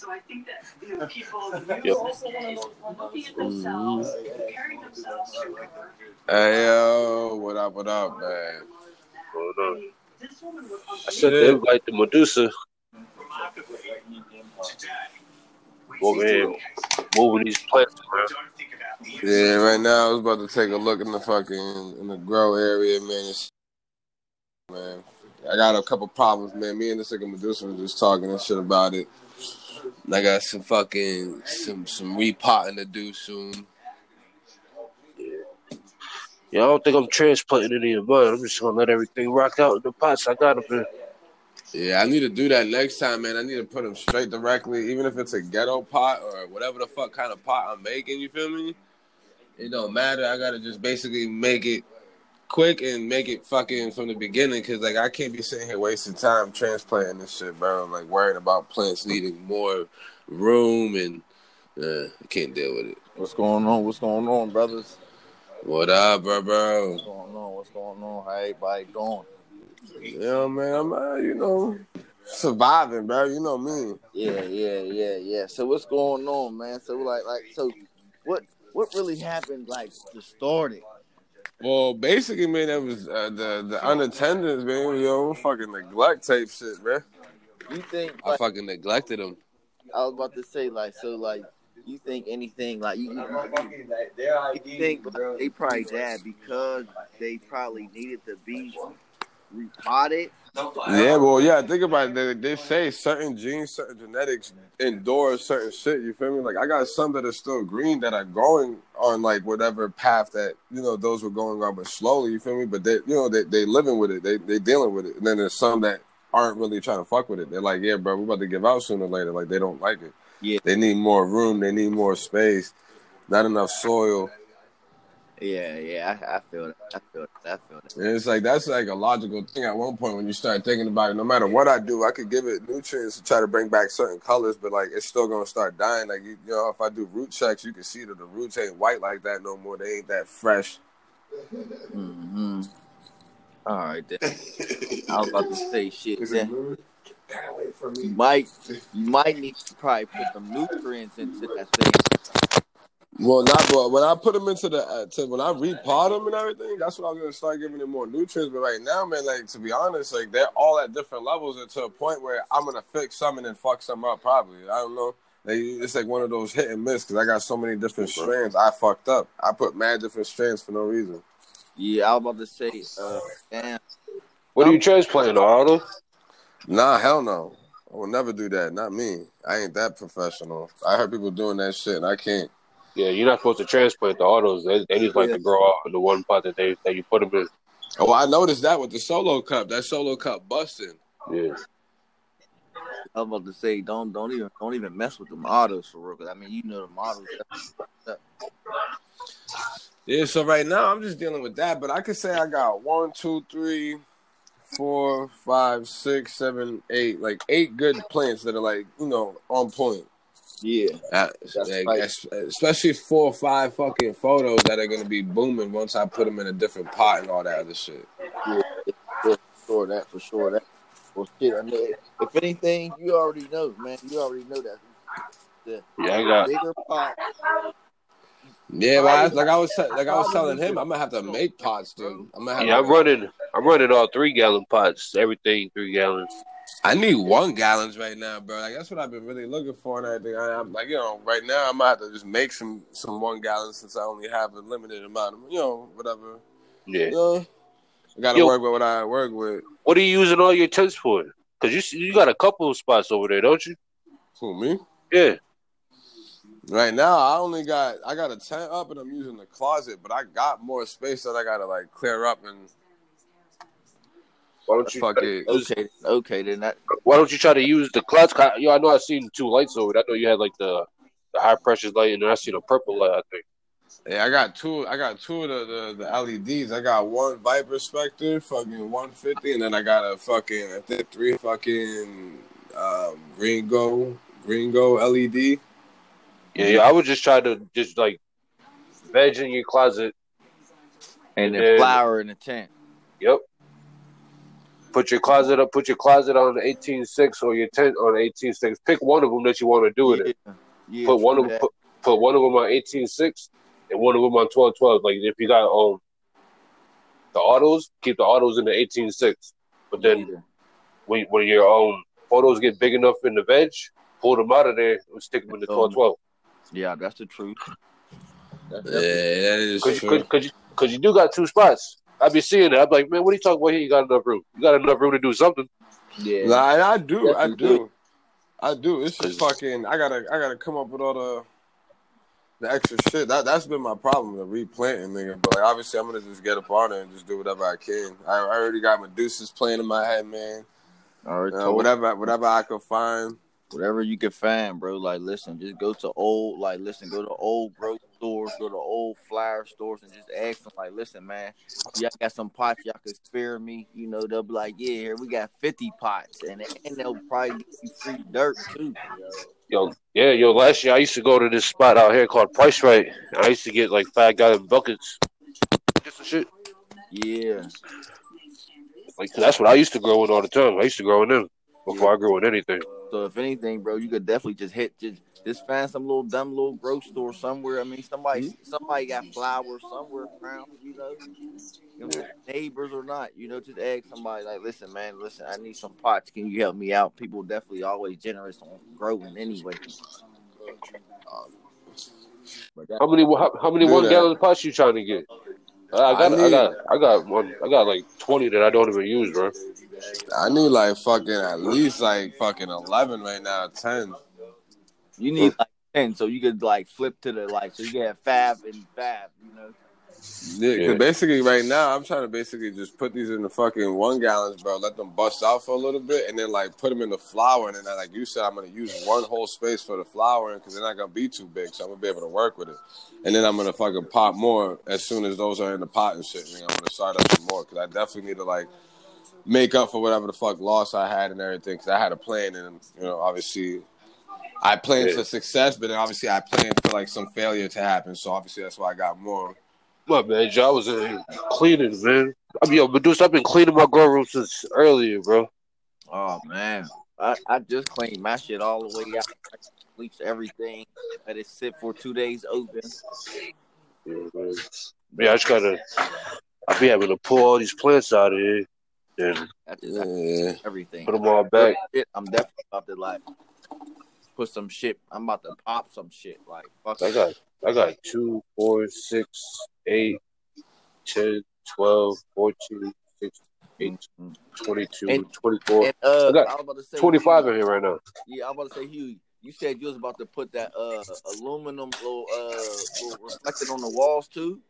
So I think that you know people you also looking at themselves, comparing themselves to her. Hey yo, what up? What up, man? Hold on. This woman was I sent the invite to Medusa over here moving these plants around. Yeah, right now I was about to take a look in the fucking in the grow area, man. It's, man, I got a couple problems, man. Me and this nigga Medusa was just talking and shit about it. And I got some fucking some some repotting to do soon. Yeah, I don't think I'm transplanting any of mine. I'm just gonna let everything rock out in the pots I got them in. Yeah, I need to do that next time, man. I need to put them straight directly, even if it's a ghetto pot or whatever the fuck kind of pot I'm making. You feel me? It don't matter. I gotta just basically make it quick and make it fucking from the beginning, cause like I can't be sitting here wasting time transplanting this shit, bro. I'm like worrying about plants needing more room and uh, I can't deal with it. What's going on? What's going on, brothers? What up, bro, bro? What's going on? What's going on? How everybody doing? Yeah, man, I'm uh, you know surviving, bro. You know me. Yeah, yeah, yeah, yeah. So what's going on, man? So like, like, so what? What really happened? Like to start it? Well, basically, man, that was uh, the the unattendance, man. Yo, fucking neglect type shit, man. You think? I fucking neglected them. I was about to say, like, so, like, you think anything? Like, you, you, you think like, they probably died because they probably needed to be repotted? Yeah, well, yeah. Think about it. They, they say certain genes, certain genetics endorse certain shit. You feel me? Like I got some that are still green that are going on like whatever path that you know those were going on, but slowly. You feel me? But they, you know, they they living with it. They they dealing with it. And then there's some that aren't really trying to fuck with it. They're like, yeah, bro, we're about to give out sooner or later. Like they don't like it. Yeah. They need more room. They need more space. Not enough soil. Yeah, yeah, I, I feel it. I feel it. I feel it. And it's like that's like a logical thing at one point when you start thinking about it. No matter what I do, I could give it nutrients to try to bring back certain colors, but like it's still gonna start dying. Like you, you know, if I do root checks, you can see that the roots ain't white like that no more. They ain't that fresh. Mm-hmm. All right, then. I was about to say shit. Then you might, you might need to probably put some nutrients into that thing. Well, not but when I put them into the uh, to when I repot them and everything, that's when I'm gonna start giving them more nutrients. But right now, man, like to be honest, like they're all at different levels, and to a point where I'm gonna fix some and then fuck some up. Probably, I don't know. Like, it's like one of those hit and miss because I got so many different strands. I fucked up. I put mad different strands for no reason. Yeah, I was about to say, uh, damn. What are you transplanting, Auto? Nah, hell no. I will never do that. Not me. I ain't that professional. I heard people doing that shit, and I can't. Yeah, you're not supposed to transplant the autos. They, they just like to grow out in the one pot that they that you put them in. Oh, I noticed that with the solo cup. That solo cup busting. Yeah. I was about to say, don't don't even don't even mess with the models for real. 'cause, I mean, you know the models. Yeah, so right now I'm just dealing with that, but I could say I got one, two, three, four, five, six, seven, eight, like eight good plants that are like you know on point. Yeah, Uh, like, especially four or five fucking photos that are gonna be booming once I put them in a different pot and all that other shit. yeah, for sure that for sure that. Well, shit. I mean, if anything, you already know, man. You already know that. The Yeah, I got bigger pot. Yeah, but I, like I was like I was telling him, I'm gonna have to make pots, dude. I'm gonna have yeah, to, I'm running I'm running all three gallon pots, everything three gallons. I need one gallons right now, bro. Like that's what I've been really looking for and everything. I, I'm like, you know, right now I'm gonna have to just make some some one gallons since I only have a limited amount of, you know, whatever. Yeah. You know, I gotta Yo. work with what I work with. What are you using all your tents for? Cause you you got a couple of spots over there, don't you? Who me? Yeah. Right now, I only got I got a tent up and I'm using the closet, but I got more space that I gotta like clear up and Why don't you fuck it. Okay, okay, then that. Why don't you try to use the clouds? Yo, I know I seen two lights over it. I know you had like the the high pressure light, and then I seen a purple light. I think. Yeah, I got two. I got two of the, the, the LEDs. I got one Viparspectra, fucking one fifty, and then I got a fucking I think three fucking um, Gringo Gringo LED. Yeah, yeah. I would just try to just like veg in your closet. And then flower in the tent. Yep. Put your closet up. Put your closet on the eighteen six or your tent on eighteen six. Pick one of them that you want to do it in. Yeah, yeah, Put one of them. Put, put one of them on eighteen six and one of them on twelve twelve. Like if you got um the autos, keep the autos in the eighteen six. But then Yeah. when when your um photos get big enough in the veg, pull them out of there and stick them in the twelve twelve. Yeah, that's the truth. That's Yeah, that is Cause, true. cause, cause, you, cause you do got two spots. I be seeing that. I'm like, man, what are you talking about here? You got enough room. You got enough room to do something. yeah. Nah, and I do, I Definitely do, I do. It's just fucking. I gotta, I gotta come up with all the, the extra shit. That that's been my problem, the replanting, nigga. But like, obviously, I'm gonna just get up on it and just do whatever I can. I, I already got Medusa's playing in my head, man. All right, Uh, told- whatever, whatever I could find. whatever you can find, bro. Like, listen, just go to old, like, listen, go to old grocery stores, go to old flower stores, and just ask them, like, listen, man, y'all got some pots y'all could spare me? You know, they'll be like, yeah, here we got fifty pots, and and they'll probably give you free dirt too. Yo, yeah, yo. Last year I used to go to this spot out here called Price Rite. I used to get like five gallon buckets. Some shit. Yeah, Like that's what I used to grow in all the time. I used to grow in them before I grew in anything. so if anything, bro, you could definitely just hit just. Just find some little dumb little grocery store somewhere. I mean, somebody mm-hmm. somebody got flowers somewhere around, you know. you know, neighbors or not, you know, just ask somebody like, listen, man, listen, I need some pots. Can you help me out? People definitely always generous on growing anyway. But that, How many? How, how many one that. gallon pots you trying to get? I got, I, need- got, I got one. I got like twenty that I don't even use, bro. I need like fucking at least like fucking eleven right now, ten. You need like ten, so you could like flip to the like, so you can have five and five, you know. Yeah, because Yeah. basically right now I'm trying to basically just put these in the fucking one gallons, bro. Let them bust out for a little bit, and then like put them in the flower, and then like you said, I'm gonna use one whole space for the flower, because they're not gonna be too big, so I'm gonna be able to work with it. And then I'm gonna fucking pop more as soon as those are in the pot and shit. You know, I'm gonna start up some more because I definitely need to like make up for whatever the fuck loss I had and everything. Because I had a plan, and you know, obviously. I planned Yeah. for success, but then obviously I planned for like some failure to happen. So obviously that's why I got more. What man, Joe, I was in cleaning, man. I mean, yo, Medusa, I've been cleaning my girl room since earlier, bro. Oh man, I, I just cleaned my shit all the way out. I bleached everything. Let it sit for two days open. Yeah, man. Yeah, I just gotta. I'll be having to pull all these plants out of here and I just I Yeah. everything. put them all back. I'm definitely about to like put some shit. I'm about to pop some shit. Like fuck. I got, I got two, four, six, eight, ten, twelve, fourteen, sixteen. 22, And- 24, And uh, I got I was about to say 25 in here right now. Yeah, I was about to say, Hugh. You said you was about to put that uh aluminum little uh little reflected on the walls too.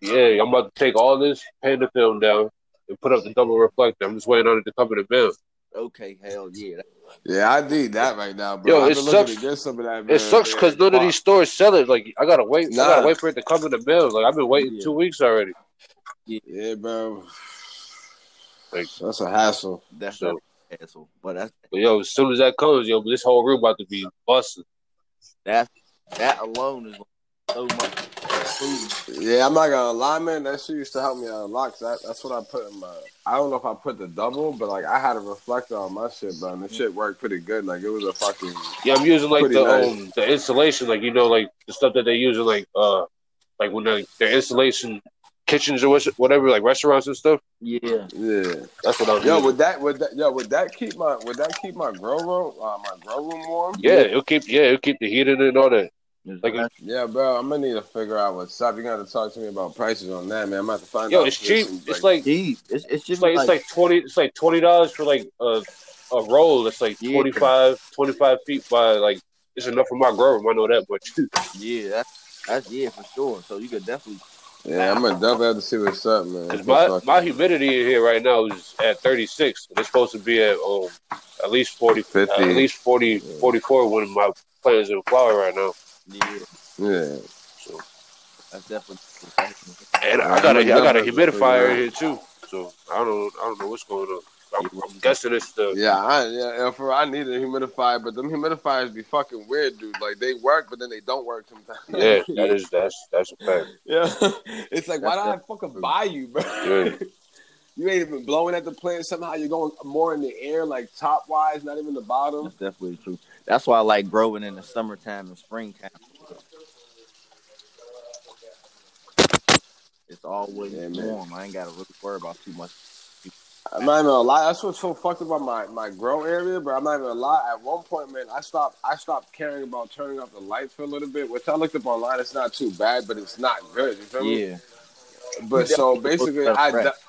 Yeah, I'm about to take all this panda film down and put up the double reflector. I'm just waiting on it to come in the mail. Okay, hell yeah. Yeah, I need that right now, bro. Yo, I've it been looking sucks. to get some of that. Man, It sucks because none of these stores sell it. Like I gotta wait. I Nah. gotta wait for it to come in the mail. Like I've been waiting Yeah. two weeks already. Yeah, bro. Like, That's a hassle. That's So- that asshole. But that's but yo, as soon as that comes, yo, this whole room about to be busted. that that alone is so much food. Yeah, I'm not gonna lie, man. That shit used to help me out a lot. Cause that, that's what I put in my. I don't know if I put the double, but like I had a reflector on my shit, bro, and the shit worked pretty good. Like it was a fucking. Yeah, I'm using like Pretty the nice. um the insulation, like you know, like the stuff that they use in like uh like when they their installation kitchens or whatever, like restaurants and stuff. Yeah. Yeah. That's what I'm Yo, using. would that would that yo would that keep my would that keep my grow room uh, my grow room warm? yeah, it'll keep yeah, it'll keep the heat in it and all that. Like, Like, Yeah, bro. I'm gonna need to figure out what's up. You gotta talk to me about prices on that, man. I'm gonna have to find Yo, out. it's cheap. It's like Gee, it's it's just it's like it's like twenty it's like twenty dollars for like a a roll. It's like Yeah. 25, 25 feet by like it's enough for my grow room. I know that much. yeah, that's that's yeah for sure. So you could definitely yeah, I'm gonna definitely have to see what's up, man. Because my, my humidity in here right now is at 36. And it's supposed to be at um, at least 40, 50. at least 40, 44 when my plants in flower right now. Yeah, yeah. So, that's definitely. and I got a I got a humidifier here too. So I don't know I don't know what's going on. I'm, I'm guessing it's the Yeah, I, yeah, yeah, for I need a humidifier, but them humidifiers be fucking weird, dude. Like they work, but then they don't work sometimes. yeah that is that's that's a fact. yeah. It's like why did I fucking buy you, bro? Yeah. you ain't even blowing at the plant. Somehow you're going more in the air, like top wise, not even the bottom. That's definitely true. That's why I like growing in the summertime and springtime. It's always Yeah, warm. I ain't gotta really worry about too much. I'm not even gonna lie. That's what's so fucked about my, my grow area. But I'm not even gonna lie. At one point, man, I stopped I stopped caring about turning off the lights for a little bit. Which I looked up online. It's not too bad, but it's not good. You feel me? Yeah, But so basically, I them to rest.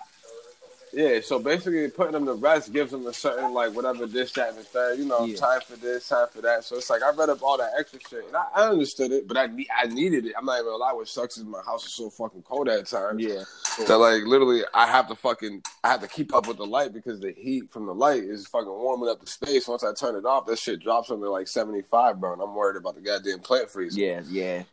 Yeah. So basically, putting them to rest gives them a certain like whatever this, that, and the third. You know, Yeah. time for this, time for that. So it's like I read up all that extra shit, and I, I understood it, but I I needed it. I'm not even gonna lie. What sucks is my house is so fucking cold at times. yeah. That like literally, I have to fucking I have to keep up with the light because the heat from the light is fucking warming up the space. Once I turn it off, that shit drops under like seventy five, bro. And I'm worried about the goddamn plant freezing. Yeah, yeah.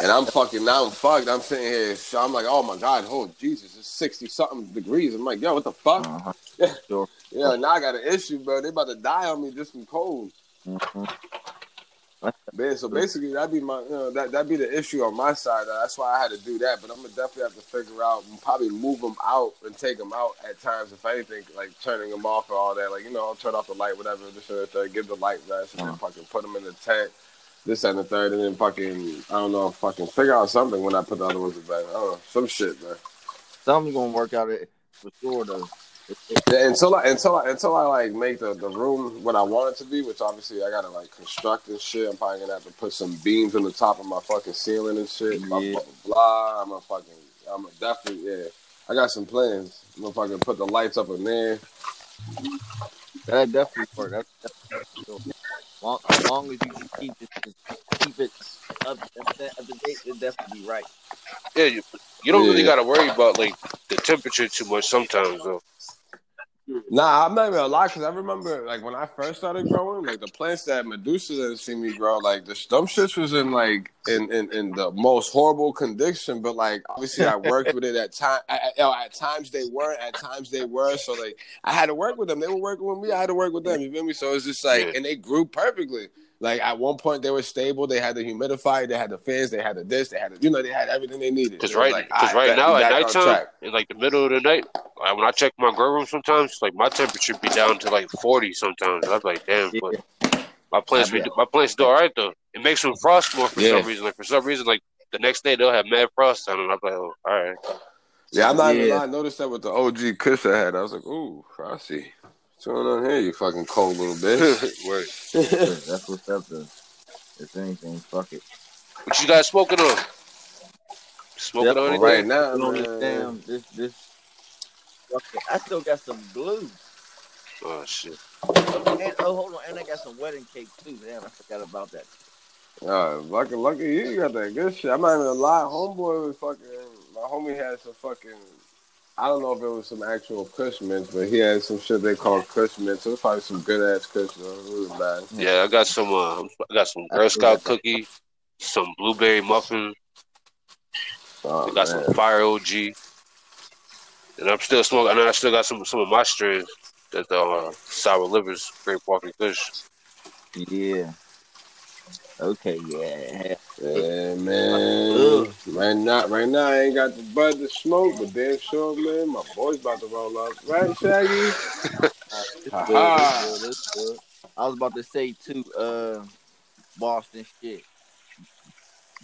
And I'm fucking now I'm fucked. I'm sitting here, so I'm like, oh my god, oh Jesus, it's sixty something degrees. I'm like, yo, what the fuck? Uh-huh. Yeah. Sure. Yeah, now I got an issue, bro. They about to die on me just from cold. Mhm. Man, so basically that'd be my you know, that that'd be the issue on my side. That's why I had to do that. But I'm gonna definitely have to figure out and probably move them out and take them out at times if anything, like turning them off or all that. Like you know, I'll turn off the light, whatever. This and the give the light rest, and then Uh-huh. fucking put them in the tent. This and the third, and then fucking I don't know, fucking figure out something when I put the other ones bed. I don't know, some shit, man. Something's gonna work out it for sure though. Yeah, until I until I until I like make the, the room what I want it to be, which obviously I gotta like construct and shit. I'm probably gonna have to put some beams on the top of my fucking ceiling and shit. Blah Yeah. blah blah. I'm a fucking I'm a definitely yeah. I got some plans. I'm gonna fucking put the lights up in there. That definitely work. That's definitely sure. Long, as long as you can keep it keep it up, up, to- up to date, it'll definitely be right. Yeah, you, you don't really got to worry about like the temperature too much sometimes though. Nah, I'm not even gonna lie, cause I remember like when I first started growing, like the plants that Medusa didn't see me grow, like the dumb shits was in like in, in in the most horrible condition. But like obviously I worked with it at time. At, at, at times they weren't, at times they were. So like I had to work with them. They were working with me. I had to work with them. You feel me? So it's just like, and they grew perfectly. Like at one point they were stable. They had the humidifier. They had the fans. They had the this. They had the, you know they had everything they needed. Because right, like, because all right bet, now we at nighttime, in like the middle of the night, like, when I check my grow room, sometimes like my temperature be down to like forty. Sometimes I'm like, damn, but my plants, be, my plants do all right though. It makes them frost more for Yeah. some reason. Like for some reason, like the next day they'll have mad frost on, and I'm like, oh, all right. Yeah, I'm not Yeah. lying. I noticed that with the OG Kush I had. I was like, ooh, frosty. What's going on here, you fucking cold little bitch? Word. That's what's up though. If anything, fuck it. What you guys smoking on? Smoking Yep, on Well, anything? right now, Put on this man, damn this this. fuck it. I still got some blue. Oh shit. And oh, hold on, and I got some wedding cake too. Damn, I forgot about that. uh, lucky, lucky you, you got that good shit. I'm not even gonna lie. Homeboy was fucking. My homie had some fucking. I don't know if it was some actual Kush mints, but he had some shit they called Kush mints. It was probably some good ass Kush. Though. It was bad. Yeah, I got some. Uh, I got some Girl Scout cookie, some blueberry muffin. Oh, I got man. some Fire OG, and I'm still smoking. And I still got some some of my strains. That the uh, sour livers, Great Walking Kush. Yeah. Okay. Yeah. Yeah, man. Right now, right now, I ain't got the bud to smoke, but damn sure, man, my boy's about to roll up. Right, Shaggy? It's good, good, good. I was about to say too, uh, Boston shit.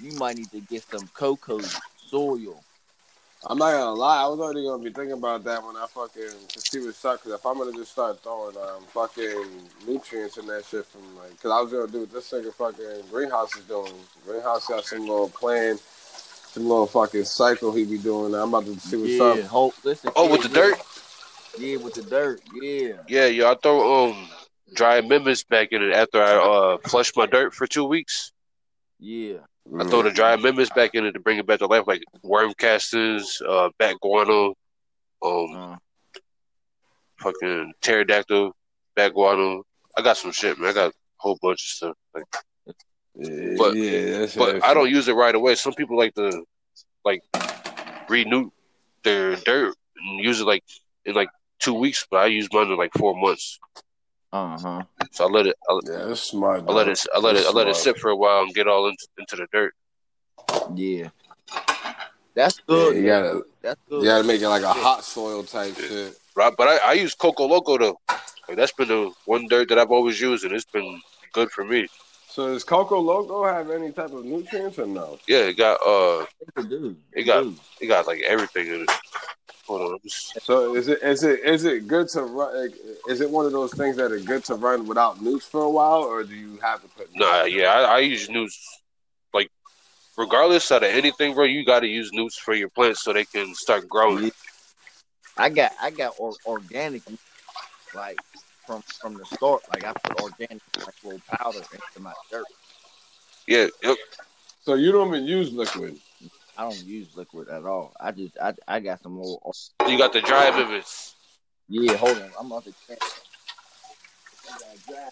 You might need to get some cocoa soil. I'm not gonna lie, I was already gonna be thinking about that when I fucking to see what sucks. Cause if I'm gonna just start throwing um fucking nutrients in that shit from like, cause I was gonna do what this nigga fucking greenhouse is doing. Greenhouse got some little plan, some little fucking cycle he be doing. I'm about to see what's yeah, up. hold, listen. Oh, with the dirt? Yeah, with the dirt. Yeah. Yeah, yeah. I throw um dry amendments back in it after I uh flush my dirt for two weeks. Yeah. I throw the dry amendments back in it to bring it back to life, like worm castings, uh, bat guano, um, Uh, fucking pterodactyl, bat guano. I got some shit, man. I got a whole bunch of stuff. Like, Yeah, But- yeah, that's but I don't use it right away. Some people like to like renew their dirt and use it like in like two weeks, but I use mine in like four months. Uh huh. So I let it, I, Yeah, that's smart. I let it, I let it, I That's let it sit for a while and get all into, into the dirt. Yeah. That's Yeah, good. you gotta That's good. You gotta make it like a hot soil type shit. Right, but I, I use Coco Loco though. Like that's been the one dirt that I've always used, and it's been good for me. So does Coco Loco have any type of nutrients or no? Yeah, it got uh, It. It got- do. it got like everything in it. Hold on, I'm just- So is it is it is it good to run? Like, is it one of those things that are good to run without nukes for a while, or do you have to put? nah, yeah, I, I use news like regardless out of anything, bro. You got to use nutes for your plants so they can start growing. I got I got or, organic like from from the start. Like I put organic like little powder into my dirt. Yeah, yep. So you don't even use liquid. I don't use liquid at all. I just I I got some little You got the dry amendments. yeah. Hold on, I'm about to check. I got dry-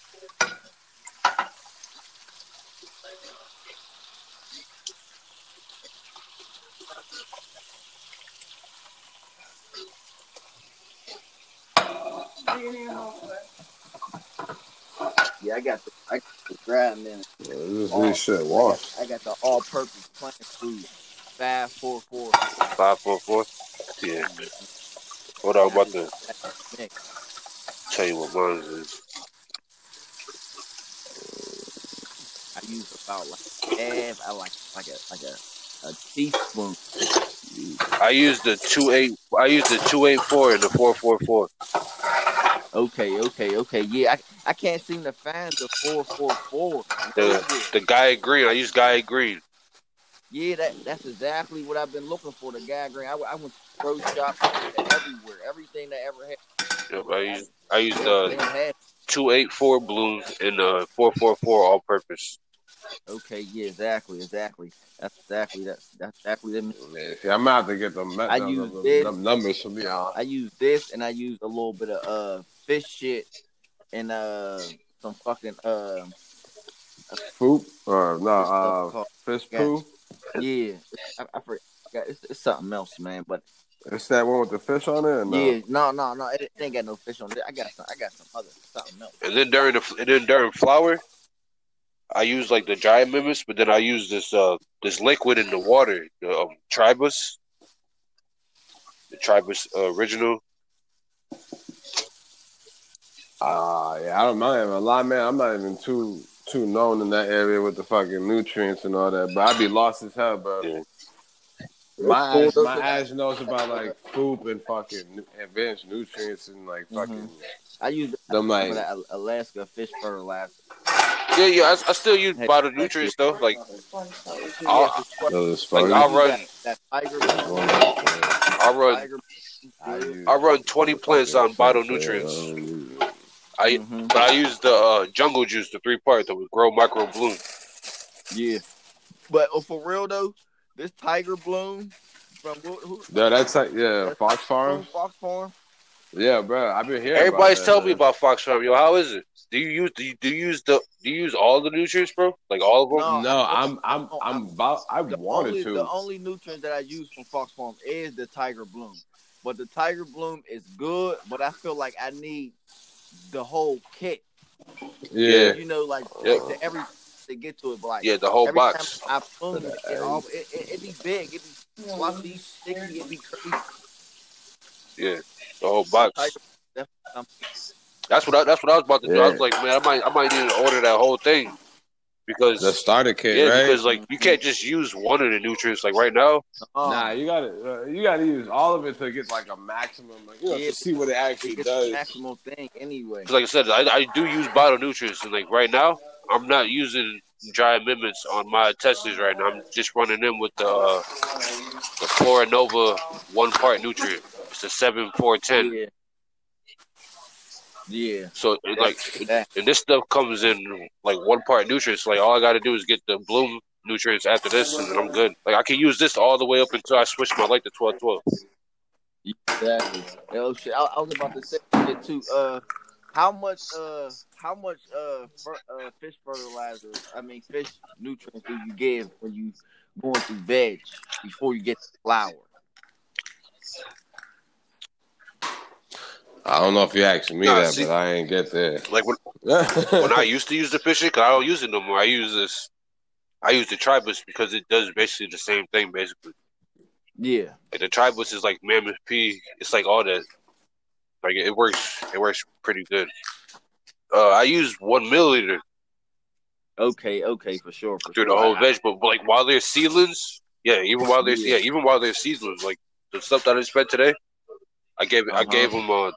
Yeah, I got the I got the dry man. This this shit wash. I got the all-purpose plant food. Five four four. Five four four. Yeah. Hold on, I'm about to tell you what mine is. I use about like half. I like like a like a, a teaspoon. I use the two eight. I use the two eight four and the four four four. Okay, okay, okay. Yeah, I, I can't seem to find the four four four. The the Gaia Green. I use Gaia Green. Yeah, that that's exactly what I've been looking for. The Gaia Green. I, I went to pro shop everywhere. Everything that ever had. Yep, I used I use they the don't have. two eight four blue and the four four four all purpose. Okay, yeah, exactly, exactly. That's exactly that. That's exactly them. Man, see, I'm gonna have to get them, I them, use them, this. them numbers from y'all. I use this, and I use a little bit of uh fish shit and uh some fucking uh Poop or no? Uh, called- fish Yeah. poo. Yeah. I, I forgot. It's, it's something else, man. But It's that one with the fish on it. Or no? yeah, no, no, no. It, it ain't got no fish on it. I got some. I got some other something else. And then during the and then during flower, I use like the giant amendments, but then I use this uh this liquid in the water, the um, Tribus, the Tribus uh, original. Ah, yeah, I don't know. A lot, man. I'm not even too too known in that area with the fucking nutrients and all that. But I'd be lost as hell, bro. Yeah. My Cool, ass, my are- ass knows about like poop and fucking advanced nutrients and like mm-hmm. fucking I use them like of Alaska fish fertilizer. Yeah, yeah. I, I still use bottle nutrients though. Like I'll, those like. I'll run, that tiger. I'll run, I use- I run twenty plants on bottle nutrients. I Mhm. but I use the uh, jungle juice, the three part that would grow micro bloom. Yeah, but oh, for real though, this tiger bloom from who? who Yeah, that's like yeah, Fox Farm. Fox Farm. Yeah, bro. I've been here. Everybody's telling me about Fox Farm. Yo, how is it? Do you use do you, do you use the do you use all the nutrients, bro? Like all of them? No. No, I'm I'm I'm about. I The wanted only, to. The only nutrient that I use from Fox Farm is the Tiger Bloom. But the Tiger Bloom is good, but I feel like I need the whole kit. yeah. You know, like, Yeah. like the, every to get to it. But like Yeah, the whole every box. time I bloom it, it, all, it, it, it be big, it be fluffy, sticky, it be crazy. Yeah, the whole box. That's what I, that's what I was about to do. I was like, man, I might I might need to order that whole thing because The starter kit, yeah, right? because like you can't just use one of the nutrients. Like right now, Um, Nah, you gotta uh, you gotta use all of it to get like a maximum, like you know, Yeah. to see what it actually it's does. maximum thing anyway. 'Cause like I said, I, I do use bottle nutrients, and like right now, I'm not using dry amendments on my testers right now. I'm just running them with the uh, the Flora Nova one part nutrient. It's a seven four ten. Yeah. Yeah. So it, like, and this stuff comes in like one part nutrients. Like all I got to do is get the bloom nutrients after this, and then I'm good. Like I can use this all the way up until I switch my light to twelve twelve. Exactly. Oh shit! I, I was about to say it too. Uh, how much? Uh, how much? Uh, fer, uh, fish fertilizer. I mean, fish nutrients do you give when you going through veg before you get to flower? I don't know if you asked me Nah, that, see- but I ain't get there. Like when when I used to use the fish, cause I don't use it no more. I use this. I use the Tribus because it does basically the same thing, basically. Yeah. Like the Tribus is like Mammoth P. It's like all that. Like it works. It works pretty good. Uh, I use one milliliter Okay, okay, for sure. For through sure. the whole I- veg, but like while they're seedlings, yeah, even while they're yeah, even while they're seedlings, like the stuff that I spent today, I gave I Uh-huh. gave them uh,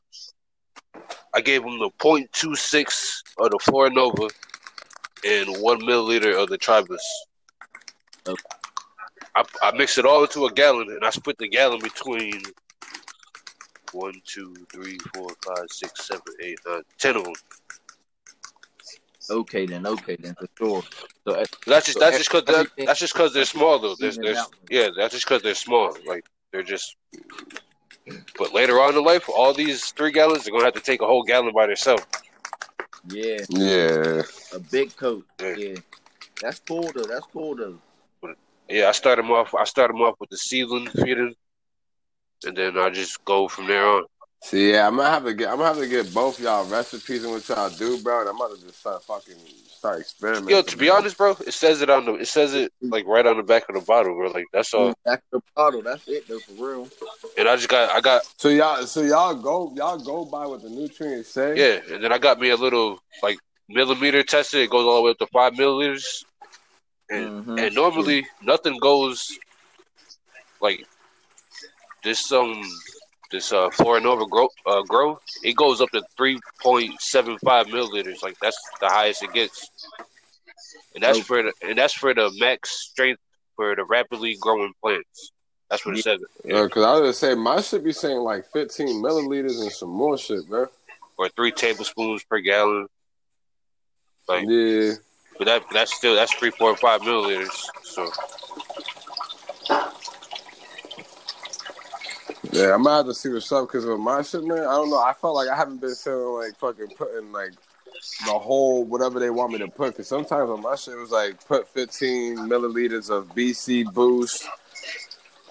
I gave them the 0.26 of the Flora Nova and one milliliter of the Tribus. I, I mixed it all into a gallon and I split the gallon between one, two, three, four, five, six, seven, eight, nine, ten of them. Okay then, okay then, for sure. So uh, That's just So that's just because everything- that's just because they're small though. There's, Even there's out. yeah, that's just because they're small. Like they're just. But later on in life, all these three gallons, they're gonna have to take a whole gallon by themselves. yeah, Yeah. a big coat. Yeah. Yeah. That's cool though. That's cool though. Yeah, I start them off. I start them off with the seedling feeding, and then I just go from there on. See, yeah, I'm gonna have to get. I'm gonna have to get both y'all recipes and what y'all do, bro. And I'm about to just start fucking start experimenting. Yo, to be honest, bro, it says it on the. It says it like right on the back of the bottle, bro. Like that's all. That's the bottle. That's it though, for real. And I just got. I got. So y'all, so y'all go, y'all go by what the nutrients say. Yeah, and then I got me a little like millimeter tester. It goes all the way up to five milliliters. And Mhm. and normally nothing goes like this um this uh Flora Nova grow uh grow it goes up to three point seven five milliliters. Like that's the highest it gets. And that's for the and that's for the max strength for the rapidly growing plants. That's what it says. Yeah, cause I was gonna say my should be saying like 15 milliliters and some more shit, bro. or three tablespoons per gallon. Like Yeah. but that that's still that's three point five milliliters so Yeah, I'm gonna have to see what's up because with my shit, man, I don't know. I felt like I haven't been feeling like fucking putting like the whole whatever they want me to put. Because sometimes on my shit it was like put 15 milliliters of BC Boost,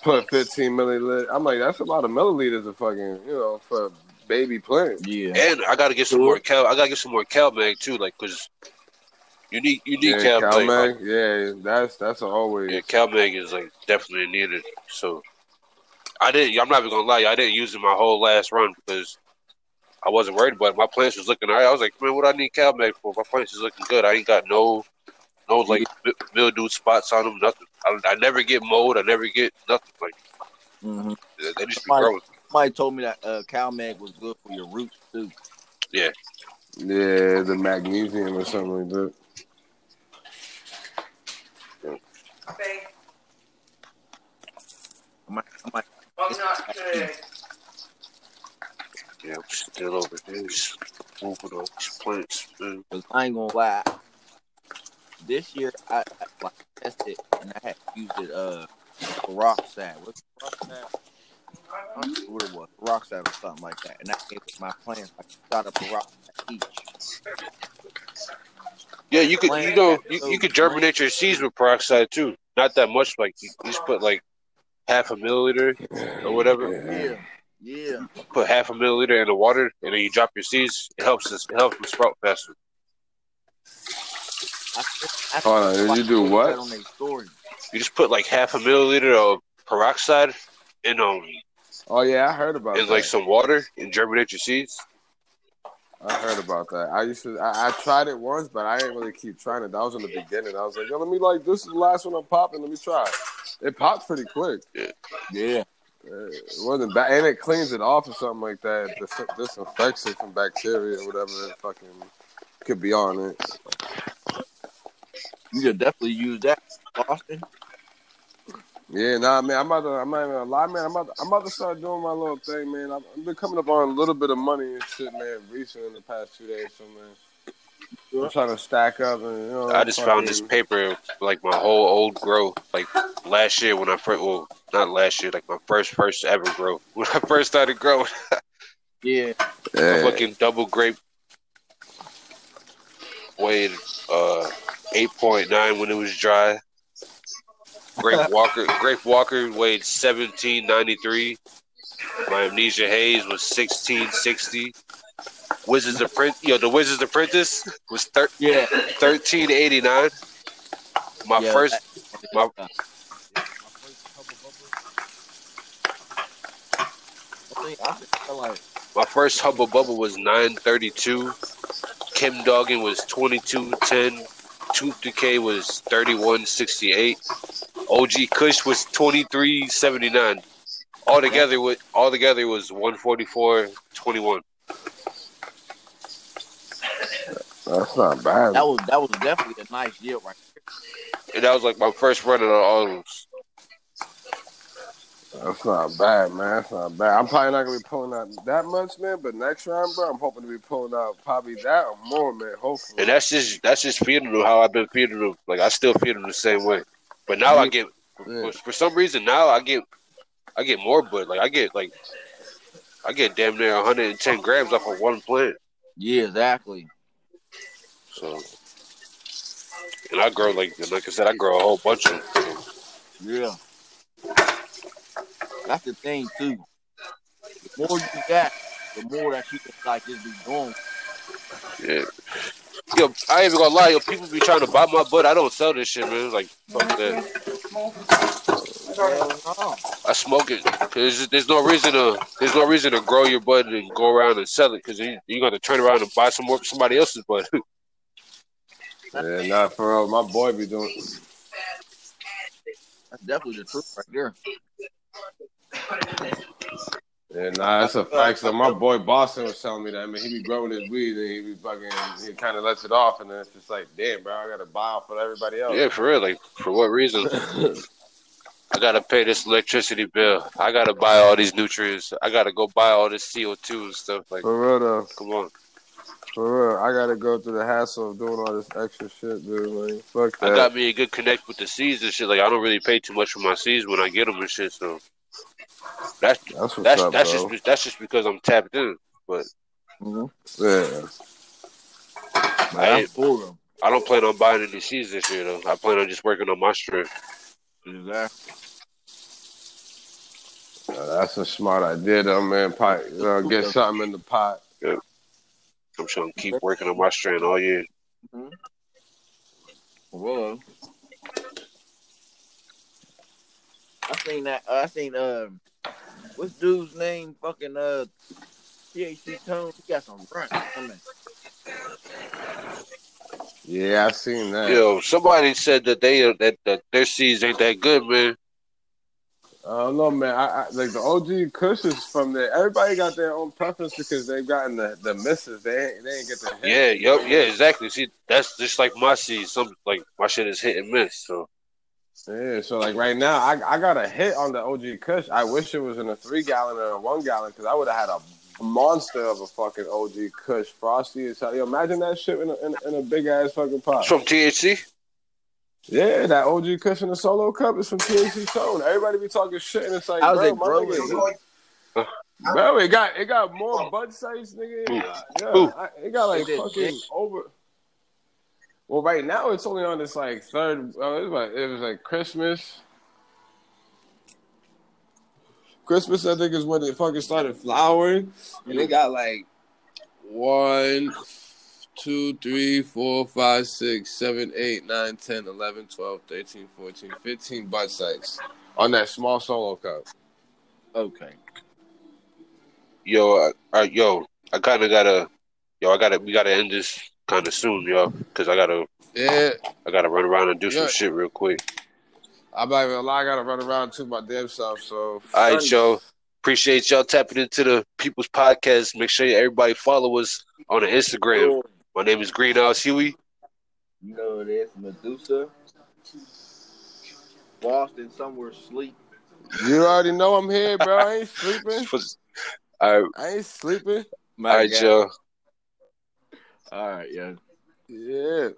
put 15 milliliters. I'm like, that's a lot of milliliters of fucking, you know, for baby plant. Yeah. And I gotta get some Sure. more cal. I gotta get some more cow CalMag too, like because you need you need Yeah, CalMag. CalMag. Yeah, that's that's always. Yeah, cow CalMag is like definitely needed. So I didn't. I'm not even gonna lie. I didn't use it my whole last run because I wasn't worried about it. My plants was looking. alright. I was like, man, what I need CalMag for? My plants is looking good. I ain't got no no like mildew spots on them. Nothing. I, I never get mold. I never get nothing. Like hmm they they just be growing. Somebody told me that uh, CalMag was good for your roots too. Yeah, the magnesium or something like that. Okay, I might, I might, I'm not today. Yeah, I'm still over there. Just moving on these plants. Man. cause I ain't gonna lie. This year I, I like tested and I had used it uh peroxide. What's peroxide? I don't know what it was. Peroxide or something like that. And I gave it my plants like a shot of peroxide each. Yeah, you could you know you, you could germinate your seeds with peroxide too. Not that much, like you just put like half a milliliter or whatever. Yeah. Yeah. Put half a milliliter in the water, and then you drop your seeds. It helps us. It helps them sprout faster. I, I, Hold on, did you do what? that On their story. You just put like half a milliliter of peroxide in um Oh yeah, I heard about in that. like some water and germinate your seeds. I heard about that. I used to. I, I tried it once, but I didn't really keep trying it. That was in the beginning. I was like, yo, let me like this is the last one I'm popping. Let me try. it. It pops pretty quick. Yeah. Uh, It wasn't bad, and it cleans it off or something like that. Dis- disinfects it from bacteria or whatever it fucking could be on it. You could definitely use that, Austin. Yeah, nah, man. I'm about to. I'm not even gonna lie, man. I'm about. To, I'm about to start doing my little thing, man. I've, I've been coming up on a little bit of money and shit, man. Recently, in the past two days, so man. I'm trying to stack up, and you know. I just found this paper like my whole old grow like last year when I first well not last year like my first first ever grow when I first started growing. Yeah. Yeah. fucking double grape weighed uh eight point nine when it was dry. Grape Walker Grape Walker weighed seventeen ninety three. My Amnesia Haze was sixteen sixty. Wizards of Apprentice yo the Wizards Apprentice was thir- Yeah. thirteen eighty nine. My Yeah, first my-. I seen like My first Hubble Bubble was 932. Kim Duggan was 2210. Tooth Decay was 3168. OG Kush was 2379. All together with all together was 144.21. That's not bad. that was that was definitely a nice year right there. And that was like my first run of all those. That's not bad, man. That's not bad. I'm probably not gonna be pulling out that much, man. But next round, bro, I'm hoping to be pulling out probably that or more, man. Hopefully. And that's just that's just feeding them how I've been feeding them. Like I still feed them the same way. But now I get Yeah. for, for some reason now I get I get more bud. Like I get like I get damn near 110 grams off of one plant. Yeah, exactly. So and I grow like like I said, I grow a whole bunch of them. Yeah. That's the thing too. The more you got, the more that you can like just be doing. Yeah. Yo, I ain't even gonna lie, yo, people be trying to buy my bud. I don't sell this shit, man. It's like fuck that. I smoke it because there's no reason to there's no reason to grow your bud and go around and sell it because you you got to turn around and buy some more somebody else's bud. Yeah, not for real. My boy be doing. That's definitely the truth right there. Yeah, nah, that's a fact. So my boy Boston was telling me that. I mean, he be growing his weed and he be fucking. He kind of lets it off, and then it's just like, damn, bro, I gotta buy off for everybody else. yeah, for real. Like for what reason? I gotta pay this electricity bill. I gotta buy all these nutrients. I gotta go buy all this CO two and stuff. Like, For real though, come on. For real, I gotta go through the hassle of doing all this extra shit, dude. Like, fuck that. I got me a good connect with the seeds and shit. Like, I don't really pay too much for my seeds when I get them and shit. So that's that's that's up, that's just that's just because I'm tapped in. But Mm-hmm. yeah. I ain't- for them. I don't plan on buying any seeds this year though. I plan on just working on my strength. Exactly. Uh, that's a smart idea, though, man. Probably, you know, get something in the pot. I'm trying to keep working on my strength all year. Well, I seen that. I seen um, what's dude's name? Fucking uh, THC Tone. He got some front. I mean, Yeah, I seen that. Yo, somebody said that they uh, that, that their seeds ain't that good, man. I don't know, man. I, I like the OG Cushions from there. Everybody got their own preference because they've gotten the, the misses. They ain't, they ain't get the Yeah, hit. yup, yeah, exactly. See, that's just like my seeds. Some like my shit is hit and miss. So Yeah, so like right now, I I got a hit on the OG Kush. I wish it was in a three gallon or a one gallon because I would have had a monster of a fucking OG Kush frosty as hell. Yo, imagine that shit in a, in, in a big ass fucking pot. it's from THC. Yeah, that OG Kush in the solo cup is from THC Tone. Everybody be talking shit and it's like, How's bro, it my growing? nigga, Bro, it got it got more bud size, nigga. Who? Yeah, I, it got like it fucking thick? over. Well, right now it's only on this like third. Oh, it was like, it was like Christmas. Christmas, I think, is when it fucking started flowering, and it mm-hmm. got like one, two, three, four, five, six, seven, eight, nine, ten, eleven, twelve, thirteen, fourteen, fifteen bud sites on that small solo cup. okay. Yo, uh, uh, yo, I kind of gotta, yo, I gotta, we gotta end this kind of soon, yo, because I gotta, Yeah, I gotta run around and do some shit real quick. I'm not even gonna lie, I gotta run around to my damn self. So, All right, yo. Appreciate y'all tapping into the People's Podcast. Make sure everybody follow us on the Instagram. My name is Green Greenhouse Huey. You know this Medusa. Boston somewhere sleep. you already know I'm here, bro. I ain't sleeping. All right, I ain't sleeping. all right, yo. All right, yeah. Yeah.